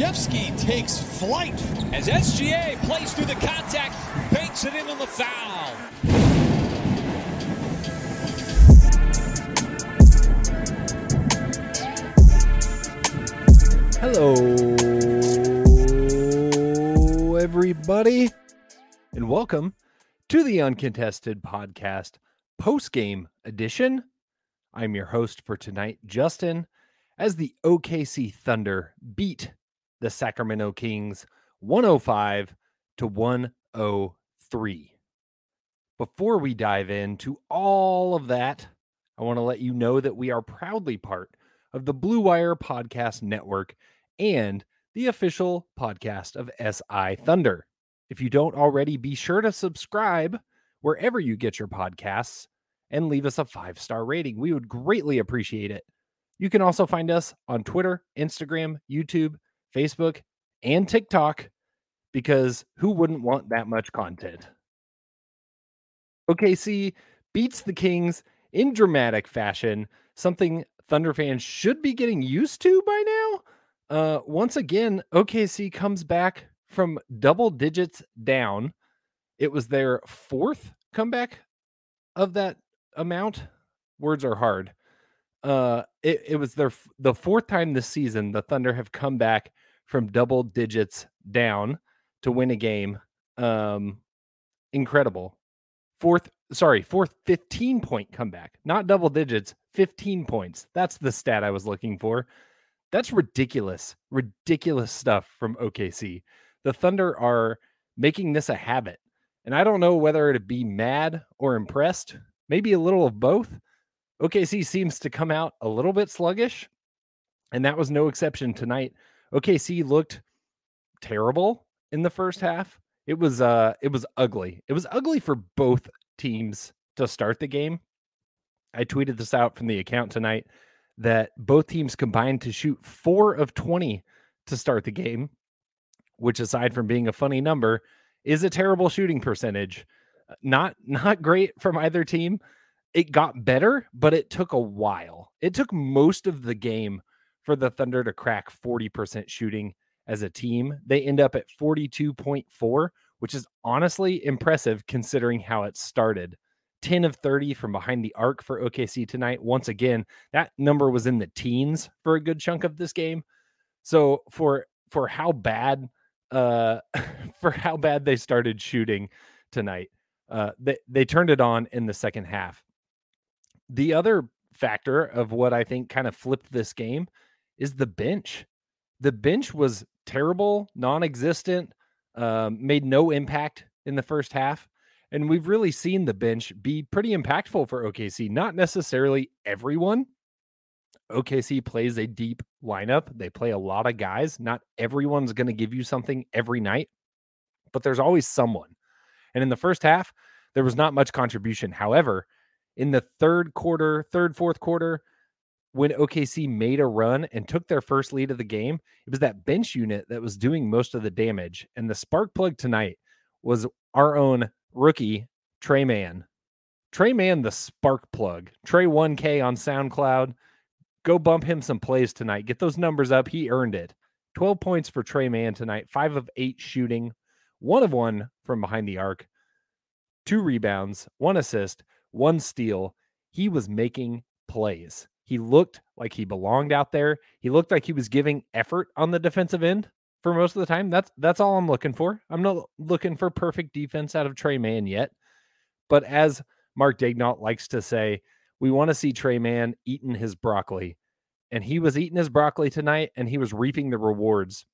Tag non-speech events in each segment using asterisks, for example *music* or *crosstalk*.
Pokusevski takes flight as SGA plays through the contact, banks it in on the foul. Hello, everybody, and welcome to the Uncontested Podcast post game edition. I'm your host for tonight, Justin, as the OKC Thunder beat the Sacramento Kings 105 to 103. Before we dive into all of that, I want to let you know that we are proudly part of the Blue Wire Podcast Network and the official podcast of SI Thunder. If you don't already, be sure to subscribe wherever you get your podcasts and leave us a five star rating. We would greatly appreciate it. You can also find us on Twitter, Instagram, YouTube, Facebook, and TikTok because who wouldn't want that much content? OKC beats the Kings in dramatic fashion, something Thunder fans should be getting used to by now. Uh, once again, OKC comes back from double digits down. It was their fourth comeback of that amount. Words are hard. Uh, it, it was their the fourth time this season the Thunder have come back from double digits down to win a game. Um, incredible. Fourth, sorry, fourth 15 point comeback, not double digits, 15 points. That's the stat I was looking for. That's ridiculous, ridiculous stuff from OKC. The Thunder are making this a habit. And I don't know whether to be mad or impressed, maybe a little of both. OKC seems to come out a little bit sluggish, and that was no exception tonight. OKC looked terrible in the first half. It was uh it was ugly. It was ugly for both teams to start the game. I tweeted this out from the account tonight that both teams combined to shoot 4 of 20 to start the game, which aside from being a funny number is a terrible shooting percentage. Uh, Not not great from either team. It got better, but it took a while. It took most of the game for the Thunder to crack 40% shooting as a team. They end up at 42.4, which is honestly impressive considering how it started. 10 of 30 from behind the arc for OKC tonight. Once again, that number was in the teens for a good chunk of this game. So for for how bad uh *laughs* for how bad they started shooting tonight, uh they they turned it on in the second half. The other factor of what I think kind of flipped this game is the bench. The bench was terrible, non-existent, um, made no impact in the first half. And we've really seen the bench be pretty impactful for OKC. Not necessarily everyone. OKC plays a deep lineup. They play a lot of guys. Not everyone's going to give you something every night, but there's always someone. And in the first half, there was not much contribution. However, in the third quarter, third, fourth quarter, when OKC made a run and took their first lead of the game, it was that bench unit that was doing most of the damage. And the spark plug tonight was our own rookie, Tre Mann. Tre Mann, the spark plug. Trey 1K on SoundCloud. Go bump him some plays tonight. Get those numbers up. He earned it. 12 points for Tre Mann tonight, five of eight shooting, one of one from behind the arc, two rebounds, one assist, one steal. He was making plays. He looked like he belonged out there. He looked like he was giving effort on the defensive end for most of the time. That's that's all I'm looking for. I'm not looking for perfect defense out of Tre Mann yet. But as Mark Daigneault likes to say, we want to see Tre Mann eating his broccoli. And he was eating his broccoli tonight and he was reaping the rewards.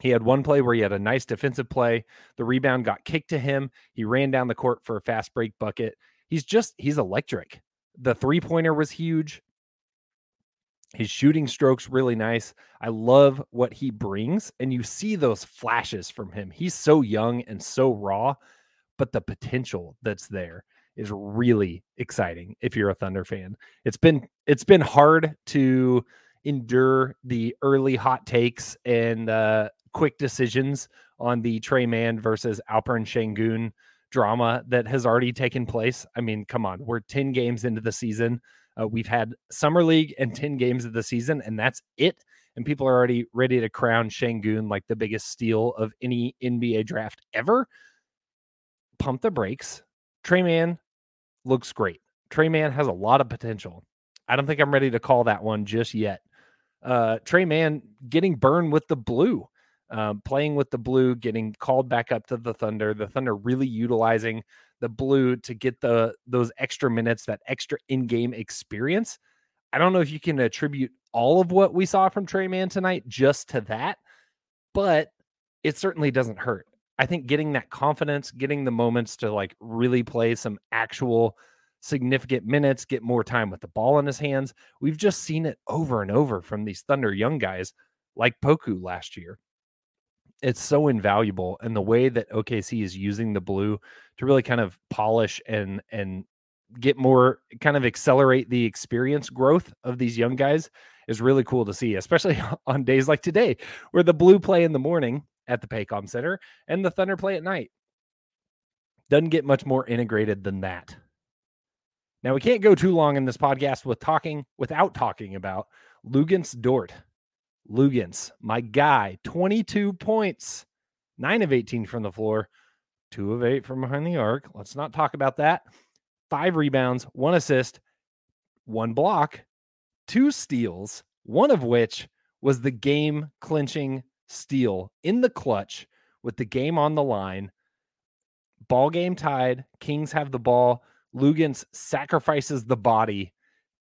He had one play where he had a nice defensive play. The rebound got kicked to him. He ran down the court for a fast break bucket. He's just, he's electric. The three pointer was huge. His shooting strokes really nice. I love what he brings, and you see those flashes from him. He's so young and so raw, but the potential that's there is really exciting if you're a Thunder fan. It's been it's been hard to endure the early hot takes and uh, quick decisions on the Tre Mann versus Alperen Sengun drama that has already taken place. I mean, come on, we're 10 games into the season. Uh, we've had summer league and 10 games of the season, and that's it. And people are already ready to crown Sengun like the biggest steal of any NBA draft ever. Pump the brakes. Tre Mann looks great. Tre Mann has a lot of potential. I don't think I'm ready to call that one just yet. Uh, Tre Mann getting burned with the blue, uh, playing with the blue, getting called back up to the Thunder. The Thunder really utilizing the blue to get the those extra minutes, that extra in-game experience. I don't know if you can attribute all of what we saw from Tre Mann tonight just to that, but it certainly doesn't hurt. I think getting that confidence, getting the moments to like really play some actual significant minutes, get more time with the ball in his hands. We've just seen it over and over from these Thunder young guys like Poku last year it's so invaluable and the way that OKC is using the blue to really kind of polish and and get more kind of accelerate the experience growth of these young guys is really cool to see, especially *laughs* on days like today where the blue play in the morning at the Paycom Center and the Thunder play at night. Doesn't get much more integrated than that. Now we can't go too long in this podcast with talking without talking about Luguentz Dort. Luguentz, my guy, 22 points, nine of 18 from the floor, two of eight from behind the arc. Let's not talk about that. Five rebounds, one assist, one block, two steals, one of which was the game clinching steal in the clutch with the game on the line. Ball game tied. Kings have the ball. Luguentz sacrifices the body,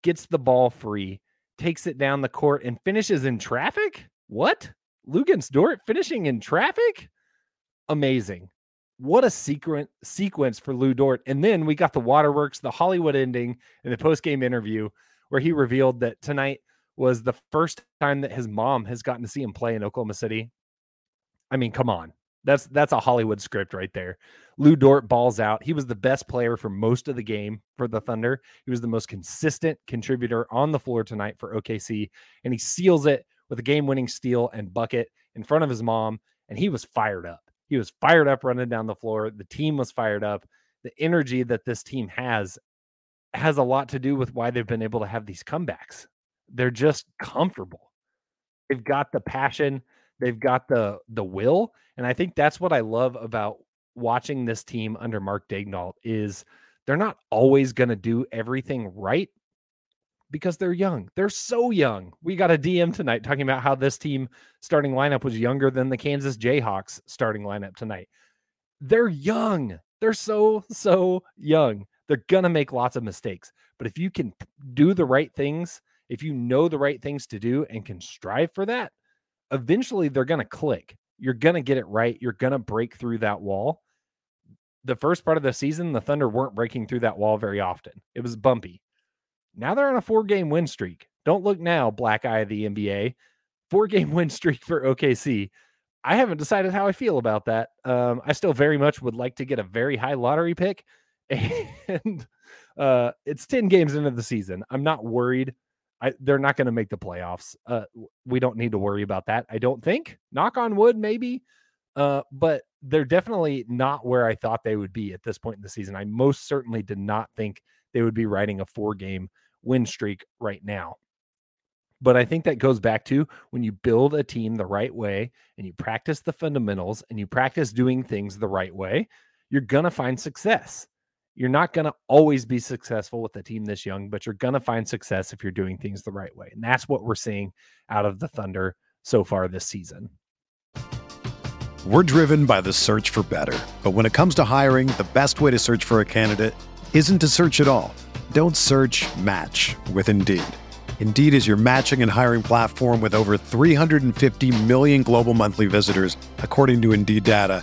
gets the ball free, takes it down the court and finishes in traffic. What? Luguentz Dort finishing in traffic? Amazing. What a secret sequence for Lu Dort. And then we got the waterworks, the Hollywood ending in the post-game interview where he revealed that tonight was the first time that his mom has gotten to see him play in Oklahoma City. I mean, come on. That's that's a Hollywood script right there. Lou Dort balls out. He was the best player for most of the game for the Thunder. He was the most consistent contributor on the floor tonight for OKC, and he seals it with a game-winning steal and bucket in front of his mom. And he was fired up. He was fired up running down the floor. The team was fired up. The energy that this team has has a lot to do with why they've been able to have these comebacks. They're just comfortable. They've got the passion They've got the the will, and I think that's what I love about watching this team under Mark Daigneault is they're not always going to do everything right because they're young. They're so young. We got a DM tonight talking about how this team starting lineup was younger than the Kansas Jayhawks starting lineup tonight. They're young. They're so so young. They're going to make lots of mistakes. But if you can do the right things, if you know the right things to do and can strive for that, eventually they're going to click. You're going to get it right. You're going to break through that wall. The first part of the season, the Thunder weren't breaking through that wall very often. It was bumpy. Now they're on a four game win streak. Don't look now, black eye of the NBA. Four game *laughs* win streak for OKC. I haven't decided how I feel about that. Um, I still very much would like to get a very high lottery pick. *laughs* And uh, it's 10 games into the season. I'm not worried I, they're not going to make the playoffs. Uh, we don't need to worry about that. I don't think. Knock on wood, maybe. uh, but they're definitely not where I thought they would be at this point in the season. I most certainly did not think they would be riding a four game win streak right now. But I think that goes back to when you build a team the right way and you practice the fundamentals and you practice doing things the right way, you're going to find success. You're not going to always be successful with a team this young, but you're going to find success if you're doing things the right way. And that's what we're seeing out of the Thunder so far this season. We're driven by the search for better. But when it comes to hiring, the best way to search for a candidate isn't to search at all. Don't search match with Indeed. Indeed is your matching and hiring platform with over 350 million global monthly visitors, according to Indeed data,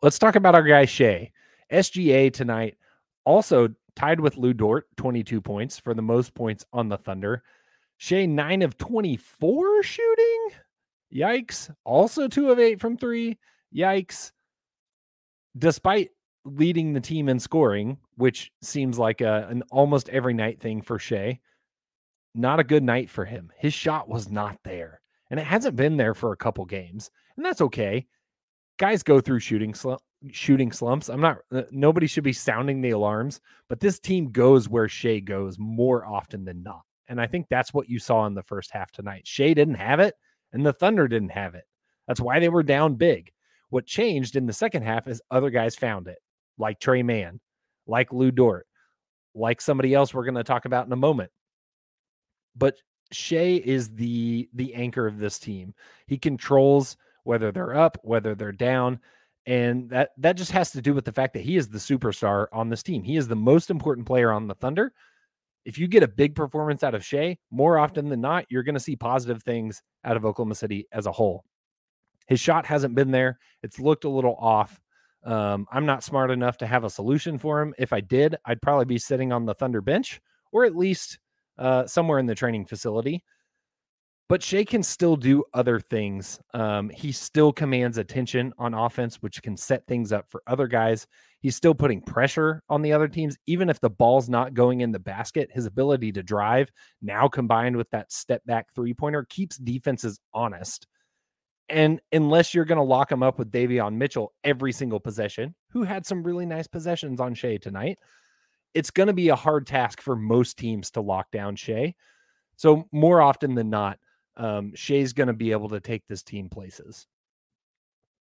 Let's talk about our guy Shai. SGA tonight also tied with Lou Dort, 22 points for the most points on the Thunder. Shai, 9 of 24 shooting. Yikes. Also 2 of 8 from 3. Yikes. Despite leading the team in scoring, which seems like a, an almost every night thing for Shai, not a good night for him. His shot was not there. And it hasn't been there for a couple games. And that's okay guys go through shooting shooting slumps. I'm not uh, nobody should be sounding the alarms, but this team goes where Shai goes more often than not. And I think that's what you saw in the first half tonight. Shai didn't have it and the Thunder didn't have it. That's why they were down big. What changed in the second half is other guys found it, like Tre Mann, like Lou Dort, like somebody else we're going to talk about in a moment. But Shai is the the anchor of this team. He controls whether they're up, whether they're down. And that that just has to do with the fact that he is the superstar on this team. He is the most important player on the Thunder. If you get a big performance out of Shai, more often than not, you're going to see positive things out of Oklahoma City as a whole. His shot hasn't been there. It's looked a little off. Um, I'm not smart enough to have a solution for him. If I did, I'd probably be sitting on the Thunder bench or at least uh, somewhere in the training facility but Shai can still do other things. Um, he still commands attention on offense, which can set things up for other guys. He's still putting pressure on the other teams, even if the ball's not going in the basket. His ability to drive, now combined with that step back three pointer, keeps defenses honest. And unless you're going to lock him up with Davion Mitchell every single possession, who had some really nice possessions on Shai tonight, it's going to be a hard task for most teams to lock down Shai. So, more often than not, um, Shai's going to be able to take this team places.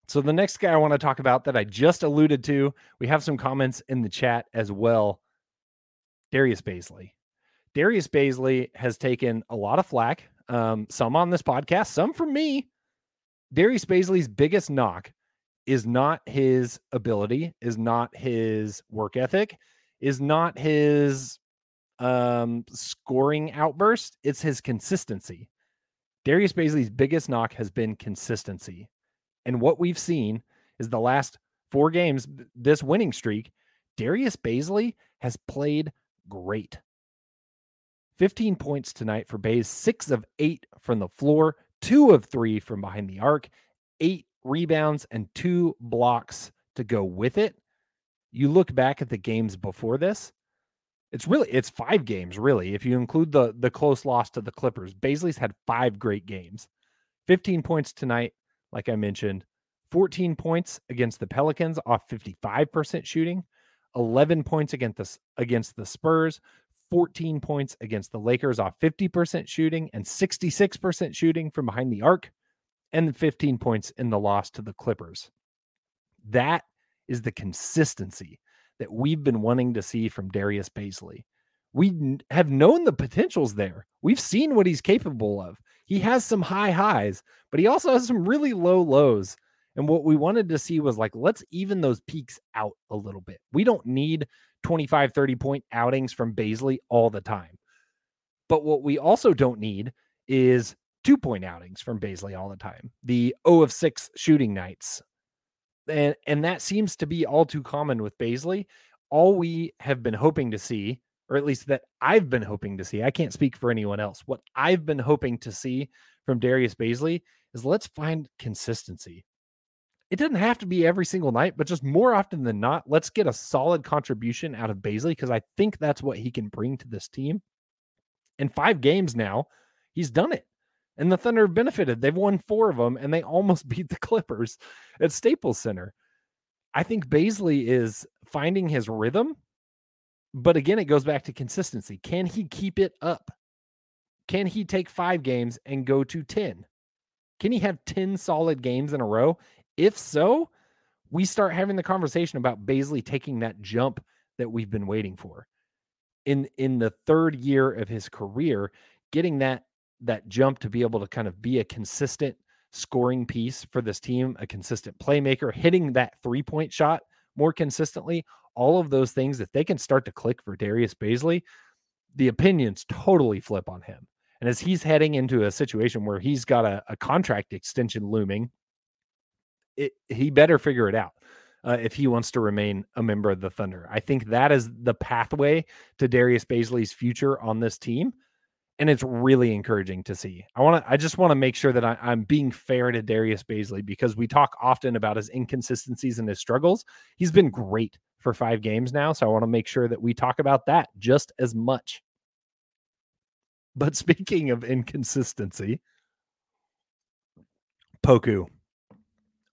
So the next guy I want to talk about that I just alluded to, we have some comments in the chat as well. Darius Bazley. Darius Bazley has taken a lot of flack, um, some on this podcast, some from me. Darius Bazley's biggest knock is not his ability, is not his work ethic, is not his um, scoring outburst, it's his consistency. Darius Bazley's biggest knock has been consistency. And what we've seen is the last four games, this winning streak, Darius Bazley has played great. 15 points tonight for Bays, six of eight from the floor, two of three from behind the arc, eight rebounds, and two blocks to go with it. You look back at the games before this, it's really it's five games, really. If you include the the close loss to the Clippers, Bazley's had five great games. 15 points tonight, like I mentioned, 14 points against the Pelicans off 55% shooting, 11 points against the, against the Spurs, 14 points against the Lakers off 50% shooting and 66% shooting from behind the arc, and 15 points in the loss to the Clippers. That is the consistency that we've been wanting to see from Darius Bazley. We have known the potentials there. We've seen what he's capable of. He has some high highs, but he also has some really low lows. And what we wanted to see was like, let's even those peaks out a little bit. We don't need 25, 30 point outings from Bazley all the time. But what we also don't need is two point outings from Bazley all the time. The O of 6 shooting nights. And and that seems to be all too common with Bazley. All we have been hoping to see, or at least that I've been hoping to see, I can't speak for anyone else. What I've been hoping to see from Darius Bazley is let's find consistency it doesn't have to be every single night, but just more often than not, let's get a solid contribution out of Bazley because I think that's what he can bring to this team. In five games now, he's done it. And the Thunder have benefited. They've won four of them and they almost *laughs* beat the Clippers at Staples Center. I think Bazley is finding his rhythm. But again, it goes back to consistency. Can he keep it up? Can he take five games and go to 10? Can he have 10 solid games in a row? If so, we start having the conversation about Bazley taking that jump that we've been waiting for. In in the third year of his career, getting that that jump to be able to kind of be a consistent scoring piece for this team, a consistent playmaker, hitting that three-point shot more consistently, all of those things if they can start to click for Darius Bazley, the opinions totally flip on him. And as he's heading into a situation where he's got a, a contract extension looming it, he better figure it out uh, if he wants to remain a member of the Thunder. I think that is the pathway to Darius Bazley's future on this team. And it's really encouraging to see. I want to, I just want to make sure that I, I'm being fair to Darius Bazley because we talk often about his inconsistencies and his struggles. He's been great for five games now. So I want to make sure that we talk about that just as much. But *laughs* speaking of inconsistency, Poku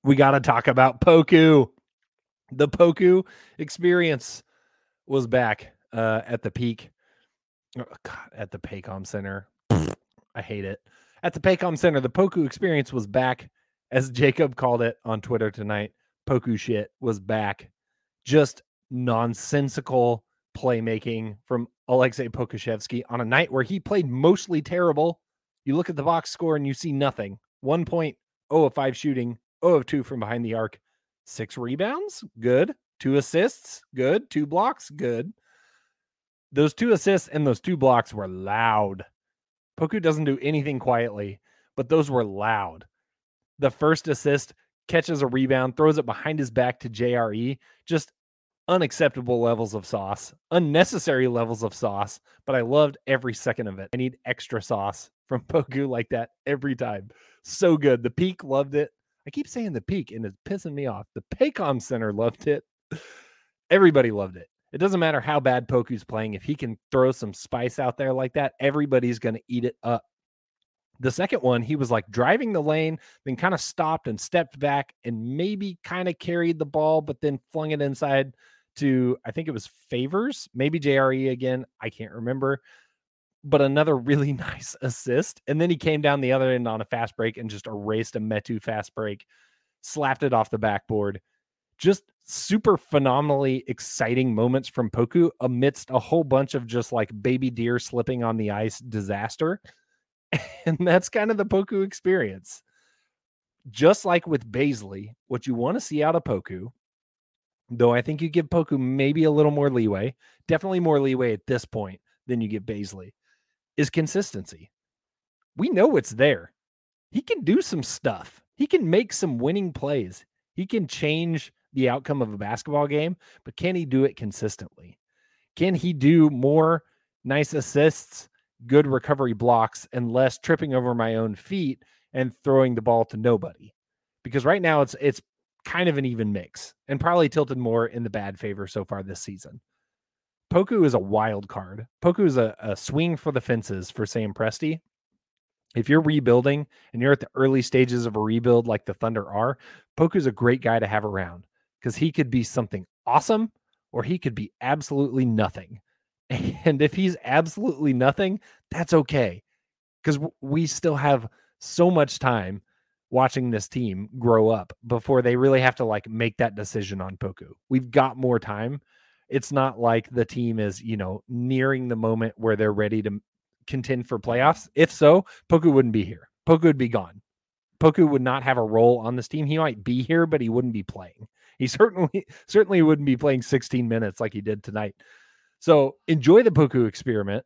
we got to talk about Poku. The Poku experience was back uh, at the peak, Uh, God, at the Paycom Center. I hate it. At the Paycom Center, the Poku experience was back, as Jacob called it on Twitter tonight. Poku shit was back. Just nonsensical playmaking from Alexei Pokusevski on a night where he played mostly terrible. You look at the box score and you see nothing. One point, oh, of five shooting, 0 of 2 from behind the arc. Six rebounds, good. Two assists, good. Two blocks, good. Those two assists and those two blocks were loud. Poku doesn't do anything quietly, but those were loud. The first assist catches a rebound, throws it behind his back to JRE. Just unacceptable levels of sauce, unnecessary levels of sauce, but I loved every second of it. I need extra sauce from *laughs* Poku like that every time. So good. The peak loved it. I keep saying the peak and it's pissing me off. The Paycom Center loved it. Everybody loved it. It doesn't matter how bad Poku's playing. If he can throw some spice out there like that, everybody's going to eat it up. The second one, he was like driving the lane, then kind of stopped and stepped back and maybe kind of carried the ball, but then flung it inside to, I think it was Favors, maybe JRE again. I can't remember but another *laughs* really nice assist. And then he came down the other end on a fast break and just erased a Metu fast break, slapped it off the backboard. Just super phenomenally exciting moments from Poku amidst a whole bunch of just like baby deer slipping on the ice disaster. *laughs* And that's kind of the Poku experience. Just like with Bazley, what you want to see out of Poku, though I think you give Poku maybe a little more leeway, definitely more leeway at this point than you get Bazley, is consistency. We know it's there. He can do some stuff. He can make some winning plays. He can change the outcome of a basketball game, but can he do it consistently? Can he do more nice assists, good recovery blocks, and less tripping over my own feet and throwing the ball to nobody? Because right now it's it's kind of an even mix and probably tilted more in the bad favor so far this season. Poku is a wild card. Poku is a, a swing for the fences for Sam Presti. If you're rebuilding and you're at the early stages of a rebuild like the Thunder are, Poku is a great guy to have around because he could be something awesome or he could be absolutely nothing. *laughs* And if he's absolutely nothing, that's okay because we still have so much time watching this team grow up before they really have to like make that decision on Poku. We've got more time. It's not like the team is, you know, nearing the moment where they're ready to contend for playoffs. If so, Poku wouldn't be here. Poku would be gone. Poku would not have a role on this team. He might be here, but he wouldn't be playing. He certainly *laughs* certainly wouldn't be playing 16 minutes like he did tonight. So enjoy the Poku experiment.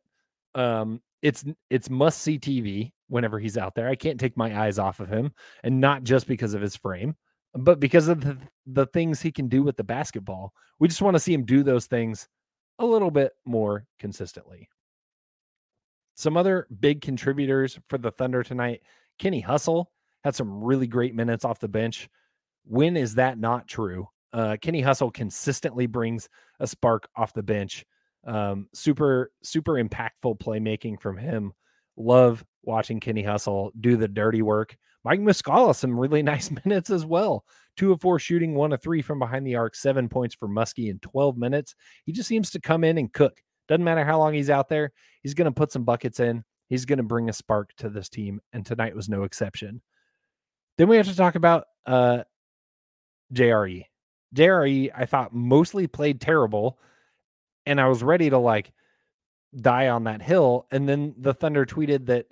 Um, it's it's must see TV whenever he's out there. I can't take my eyes off of him, and not just because of his frame, but because of the, the things he can do with the basketball. We just want to see him do those things a little bit more consistently. Some other big contributors for the Thunder tonight Kenny Hustle had some really great minutes off the bench. When is that not true? Uh, Kenny Hustle consistently brings a spark off the bench. Um, super, super impactful playmaking from him. Love watching Kenny Hustle do the dirty work. Mike Muscala, some really *laughs* nice minutes as well. Two of four shooting, one of three from behind the arc, seven points for Muskie in 12 minutes. He just seems to come in and cook. Doesn't matter how long he's out there, he's going to put some buckets in. He's going to bring a spark to this team, and tonight was no exception. Then we have to talk about uh, JRE. JRE, I thought mostly played terrible, and I was ready to like die on that hill. And then the Thunder tweeted that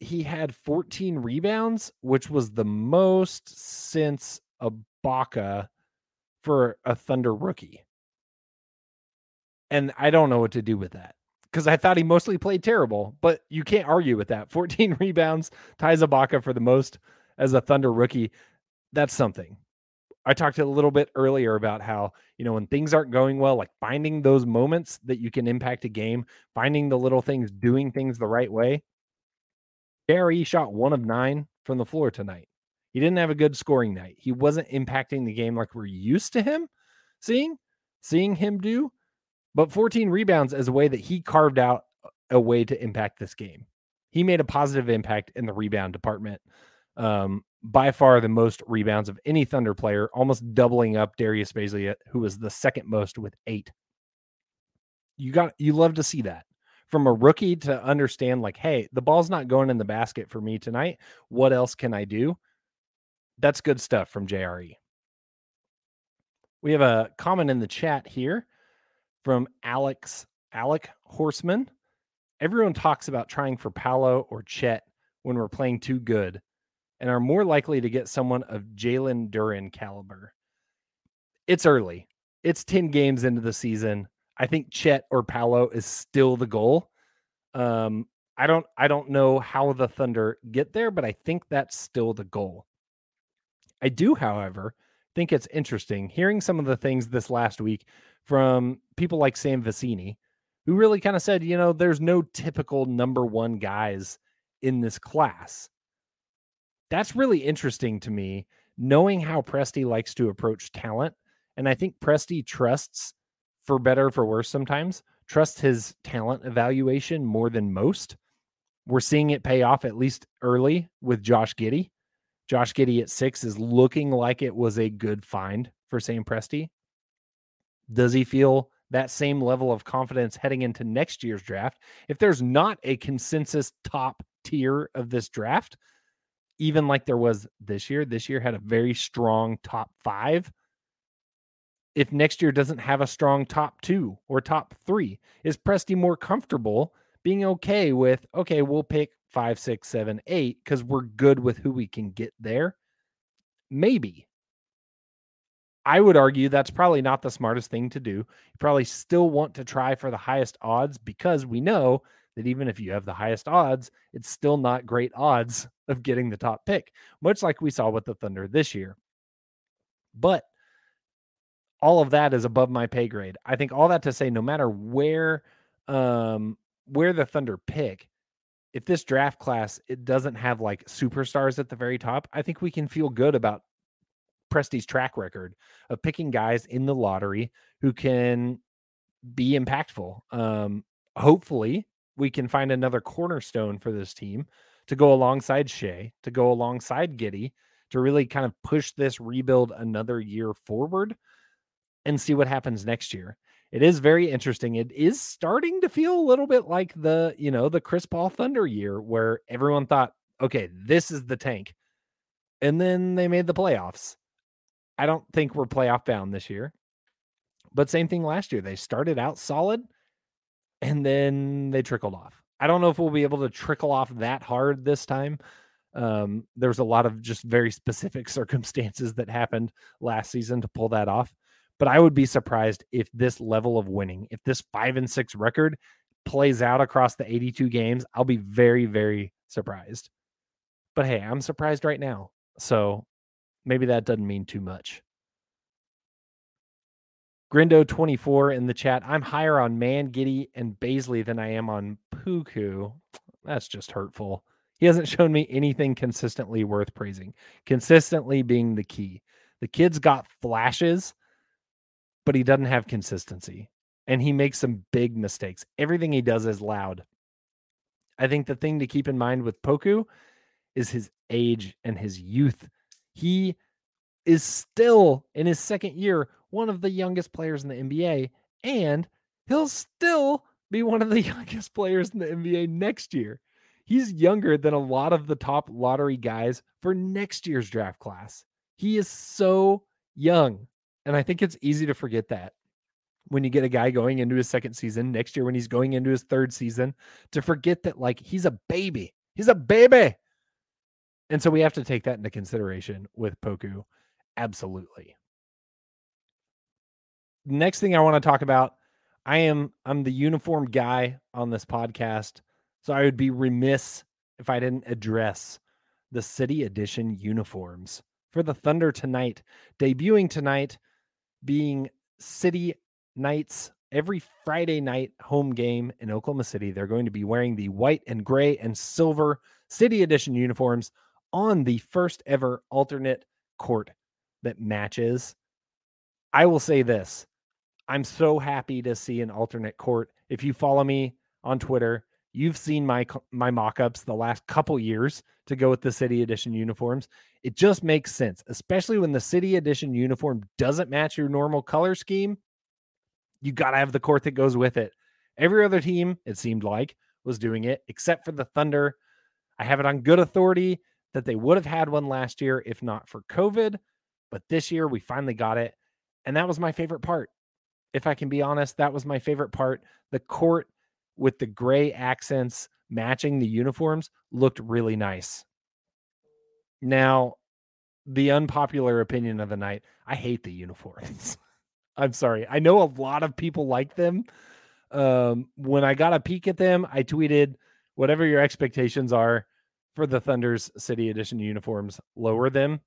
he had 14 rebounds, which was the most since Ibaka for a Thunder rookie. And I don't know what to do with that because I thought he mostly played terrible, but you can't argue with that. 14 *laughs* rebounds, ties Ibaka for the most as a Thunder rookie. That's something. I talked a little bit earlier about how, you know, when things aren't going well, like finding those moments that you can impact a game, finding the little things, doing things the right way. Barry shot one of nine from the floor tonight. He didn't have a good scoring night. He wasn't impacting the game like we're used to him seeing, seeing him do. But 14 rebounds as a way that he carved out a way to impact this game. He made a positive impact in the rebound department. Um, by far the most rebounds of any Thunder player, almost doubling up Darius Bazley, uh, who was the second most with eight. You got you love to see that from a rookie to understand like, hey, the ball's not going in the basket for me tonight. What else can I do? That's good stuff from JRE. We have a comment in the chat here from Alex Alec Horseman. Everyone talks about trying for Paolo or Chet when we're playing too good and are more likely to get someone of Jalen Duren caliber. It's early. It's 10 games into the season. I think Chet or Paolo is still the goal. Um, I don't I don't know how the Thunder get there, but I think that's still the goal. I do, however, think it's interesting hearing some of the things this last week from people like Sam Vecenie, who really kind of said, you know, there's no typical number one guys in this class that's really interesting to me, knowing how Presti likes to approach talent. And I think Presti trusts, for better for worse sometimes, trusts his talent evaluation more than most. We're seeing it pay off at least early with Josh Giddey. Josh Giddey at six is looking like it was a good find for Sam Presti. Does he feel that same level of confidence heading into next year's draft? If there's not a consensus top tier of this draft, even like there was this year. This year had a very strong top five. If next year doesn't have a strong top two or top three, is Presti more comfortable being okay with, okay, we'll pick five, six, seven, eight because we're good with who we can get there? Maybe. I would argue that's probably not the smartest thing to do. You probably still want to try for the highest odds because we know that even if you have the highest odds, it's still not great odds *laughs* of getting the top pick, much like we saw with the Thunder this year. But all of that is above my pay grade. I think all that to say, no matter where um where the Thunder pick, if this draft class it doesn't have like superstars at the very top, I think we can feel good about Presti's track record of picking guys in the lottery who can be impactful. Um, hopefully, we can find another cornerstone for this team to go alongside Shai, to go alongside Giddey, to really kind of push this rebuild another year forward and see what happens next year. It is very interesting. It is starting to feel a little bit like the, you know, the Chris Paul Thunder year where everyone thought, okay, this is the tank. And then they made the playoffs. I don't think we're playoff bound this year. But same thing last year. They started out solid and then they trickled off. I don't know if we'll be able to trickle off that hard this time. Um, there's a lot of just very specific *laughs* circumstances that happened last season to pull that off. But I would be surprised if this level of winning, if this five and six record plays out across the 82 games, I'll be very, very surprised. But hey, I'm surprised right now. So maybe that doesn't mean too much. Grindo24 in the chat. I'm higher on Mann, Giddey, and Bazley than I am on Poku. That's just hurtful. He hasn't shown me anything consistently worth praising. Consistently being the key. The kid's got flashes, but he doesn't have consistency. And he makes some big mistakes. Everything he does is loud. I think the thing to keep in mind with Poku is his age and his youth. He is still in his second year one of the youngest players in the NBA, and he'll still be one of the *laughs* youngest players in the NBA next year. He's younger than a lot of the top lottery guys for next year's draft class. He is so young. And I think it's easy to forget that when you get a guy going into his second season next year, when he's going into his third season, to forget that, like, he's a baby. He's a baby. And so we have to take that into consideration with Poku. Absolutely next thing I want to talk about, I am I'm the uniform guy on this podcast, so I would be remiss if I didn't address the city edition uniforms for the Thunder tonight, debuting tonight, being City Knights every Friday night home game in Oklahoma City. They're going to be wearing the white and gray and silver City Edition uniforms on the first ever alternate court that matches. I will say this I'm so happy to see an alternate court. If you follow me on Twitter, you've seen my my mock-ups the last couple years to go with the city edition uniforms. It just makes sense, especially when the city edition uniform doesn't match your normal color scheme. You got to have the court that goes with it. Every other team, it seemed like, was doing it except for the Thunder. I have it on good authority that they would have had one last year if not for COVID, but this year we finally got it. And that was my favorite part if I can be honest, that was my favorite part. The court with the gray accents matching the uniforms looked really nice. Now, the unpopular opinion of the night I hate the uniforms. *laughs* I'm sorry. I know a lot of people like them. Um, when I got a peek at them, I tweeted, whatever your expectations are for the Thunder's City Edition uniforms, lower them.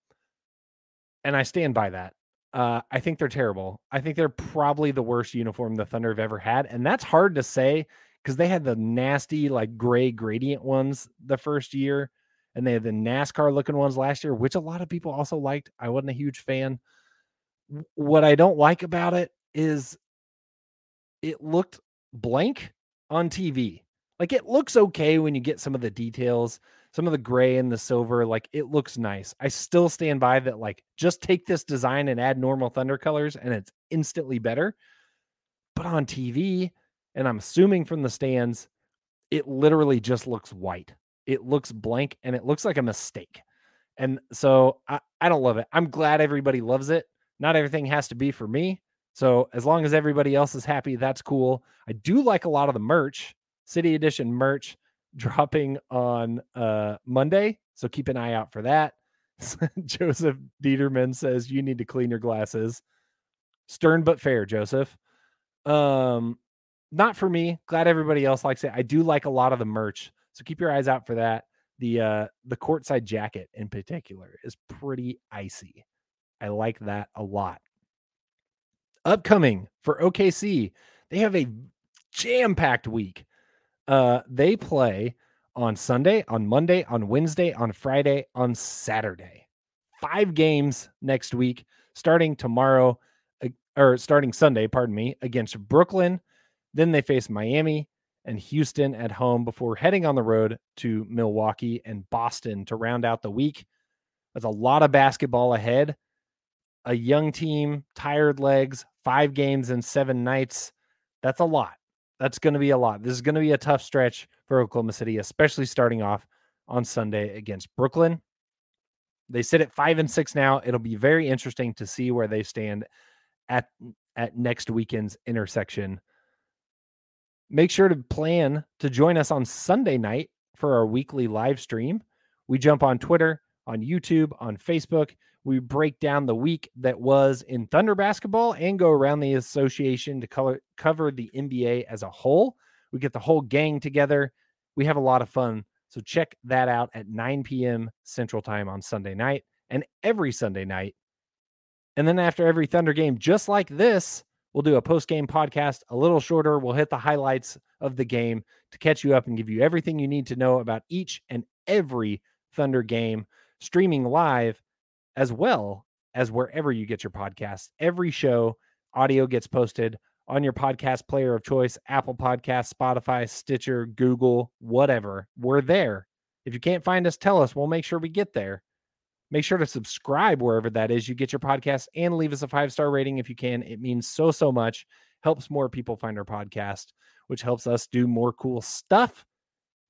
And I stand by that. Uh, I think they're terrible. I think they're probably the worst uniform the Thunder have ever had, and that's hard to say because they had the nasty like gray gradient ones the first year, and they had the NASCAR looking ones last year, which a lot of people also liked. I wasn't a huge fan. What I don't like about it is it looked blank on TV. Like it looks okay when you get some of the details some of the gray and the silver, like it looks nice. I still stand by that, like, just take this design and add normal thunder colors and it's instantly better. But on TV, and I'm assuming from the stands, it literally just looks white. It looks blank and it looks like a mistake. And so I, I don't love it. I'm glad everybody loves it. Not everything has to be for me. So as long as everybody else is happy, that's cool. I do like a lot of the merch, City Edition merch dropping on uh Monday, so keep an eye out for that. *laughs* Joseph Dieterman says you need to clean your glasses. Stern but fair, Joseph. Um, not for me. Glad everybody else likes it. I do like a lot of the merch, so keep your eyes out for that. The uh the courtside jacket in particular is pretty icy. I like that a lot. Upcoming for OKC, they have a jam-packed week. Uh they play on Sunday, on Monday, on Wednesday, on Friday, on Saturday. Five games next week, starting tomorrow or starting Sunday, pardon me, against Brooklyn. Then they face Miami and Houston at home before heading on the road to Milwaukee and Boston to round out the week. That's a lot of basketball ahead. A young team, tired legs, five games in seven nights. That's a lot. That's going to be a lot. This is going to be a tough stretch for Oklahoma City, especially starting off on Sunday against Brooklyn. They sit at five and six now. It'll be very interesting to see where they stand at at next weekend's intersection. Make sure to plan to join us on Sunday night for our weekly live stream. We jump on Twitter, on YouTube, on Facebook. We break down the week that was in Thunder basketball and go around the association to color, cover the NBA as a whole. We get the whole gang together. We have a lot of fun. So check that out at 9 p.m. Central Time on Sunday night and every Sunday night and then after every Thunder game, just like this, we'll do a post game podcast a little shorter. We'll hit the highlights of the game to catch you up and give you everything you need to know about each and every Thunder game, streaming live as well as wherever you get your podcasts. Every show, audio gets posted on your podcast player of choice Apple Podcast, Spotify, Stitcher, Google, whatever. We're there. If you can't find us, tell us. We'll make sure we get there. Make sure to subscribe wherever that is you get your podcast and leave us a five star rating if you can. It means so, so much. Helps more people find our podcast, which helps us do more cool stuff.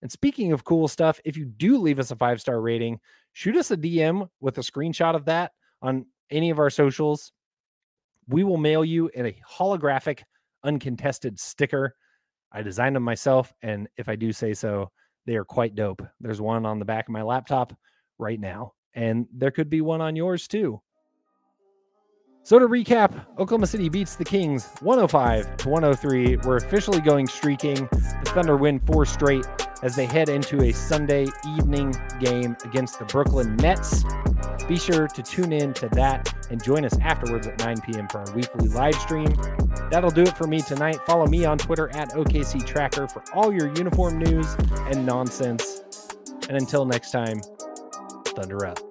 And speaking of cool stuff, if you do leave us a five star rating, shoot us a DM with a screenshot of that on any of our socials. We will mail you a holographic, uncontested sticker. I designed them myself, and if I do say so, they are quite dope. There's one on the back of my laptop right now and there could be one on yours too. So to recap, Oklahoma City beats the Kings 105 to 103. We're officially going streaking. The Thunder win four straight as they head into a Sunday evening game against the Brooklyn Nets. Be sure to tune in to that and join us afterwards at 9 p.m. for our weekly live stream. That'll do it for me tonight. Follow me on Twitter at OKC Tracker for all your uniform news and nonsense. And until next time, Thunder up.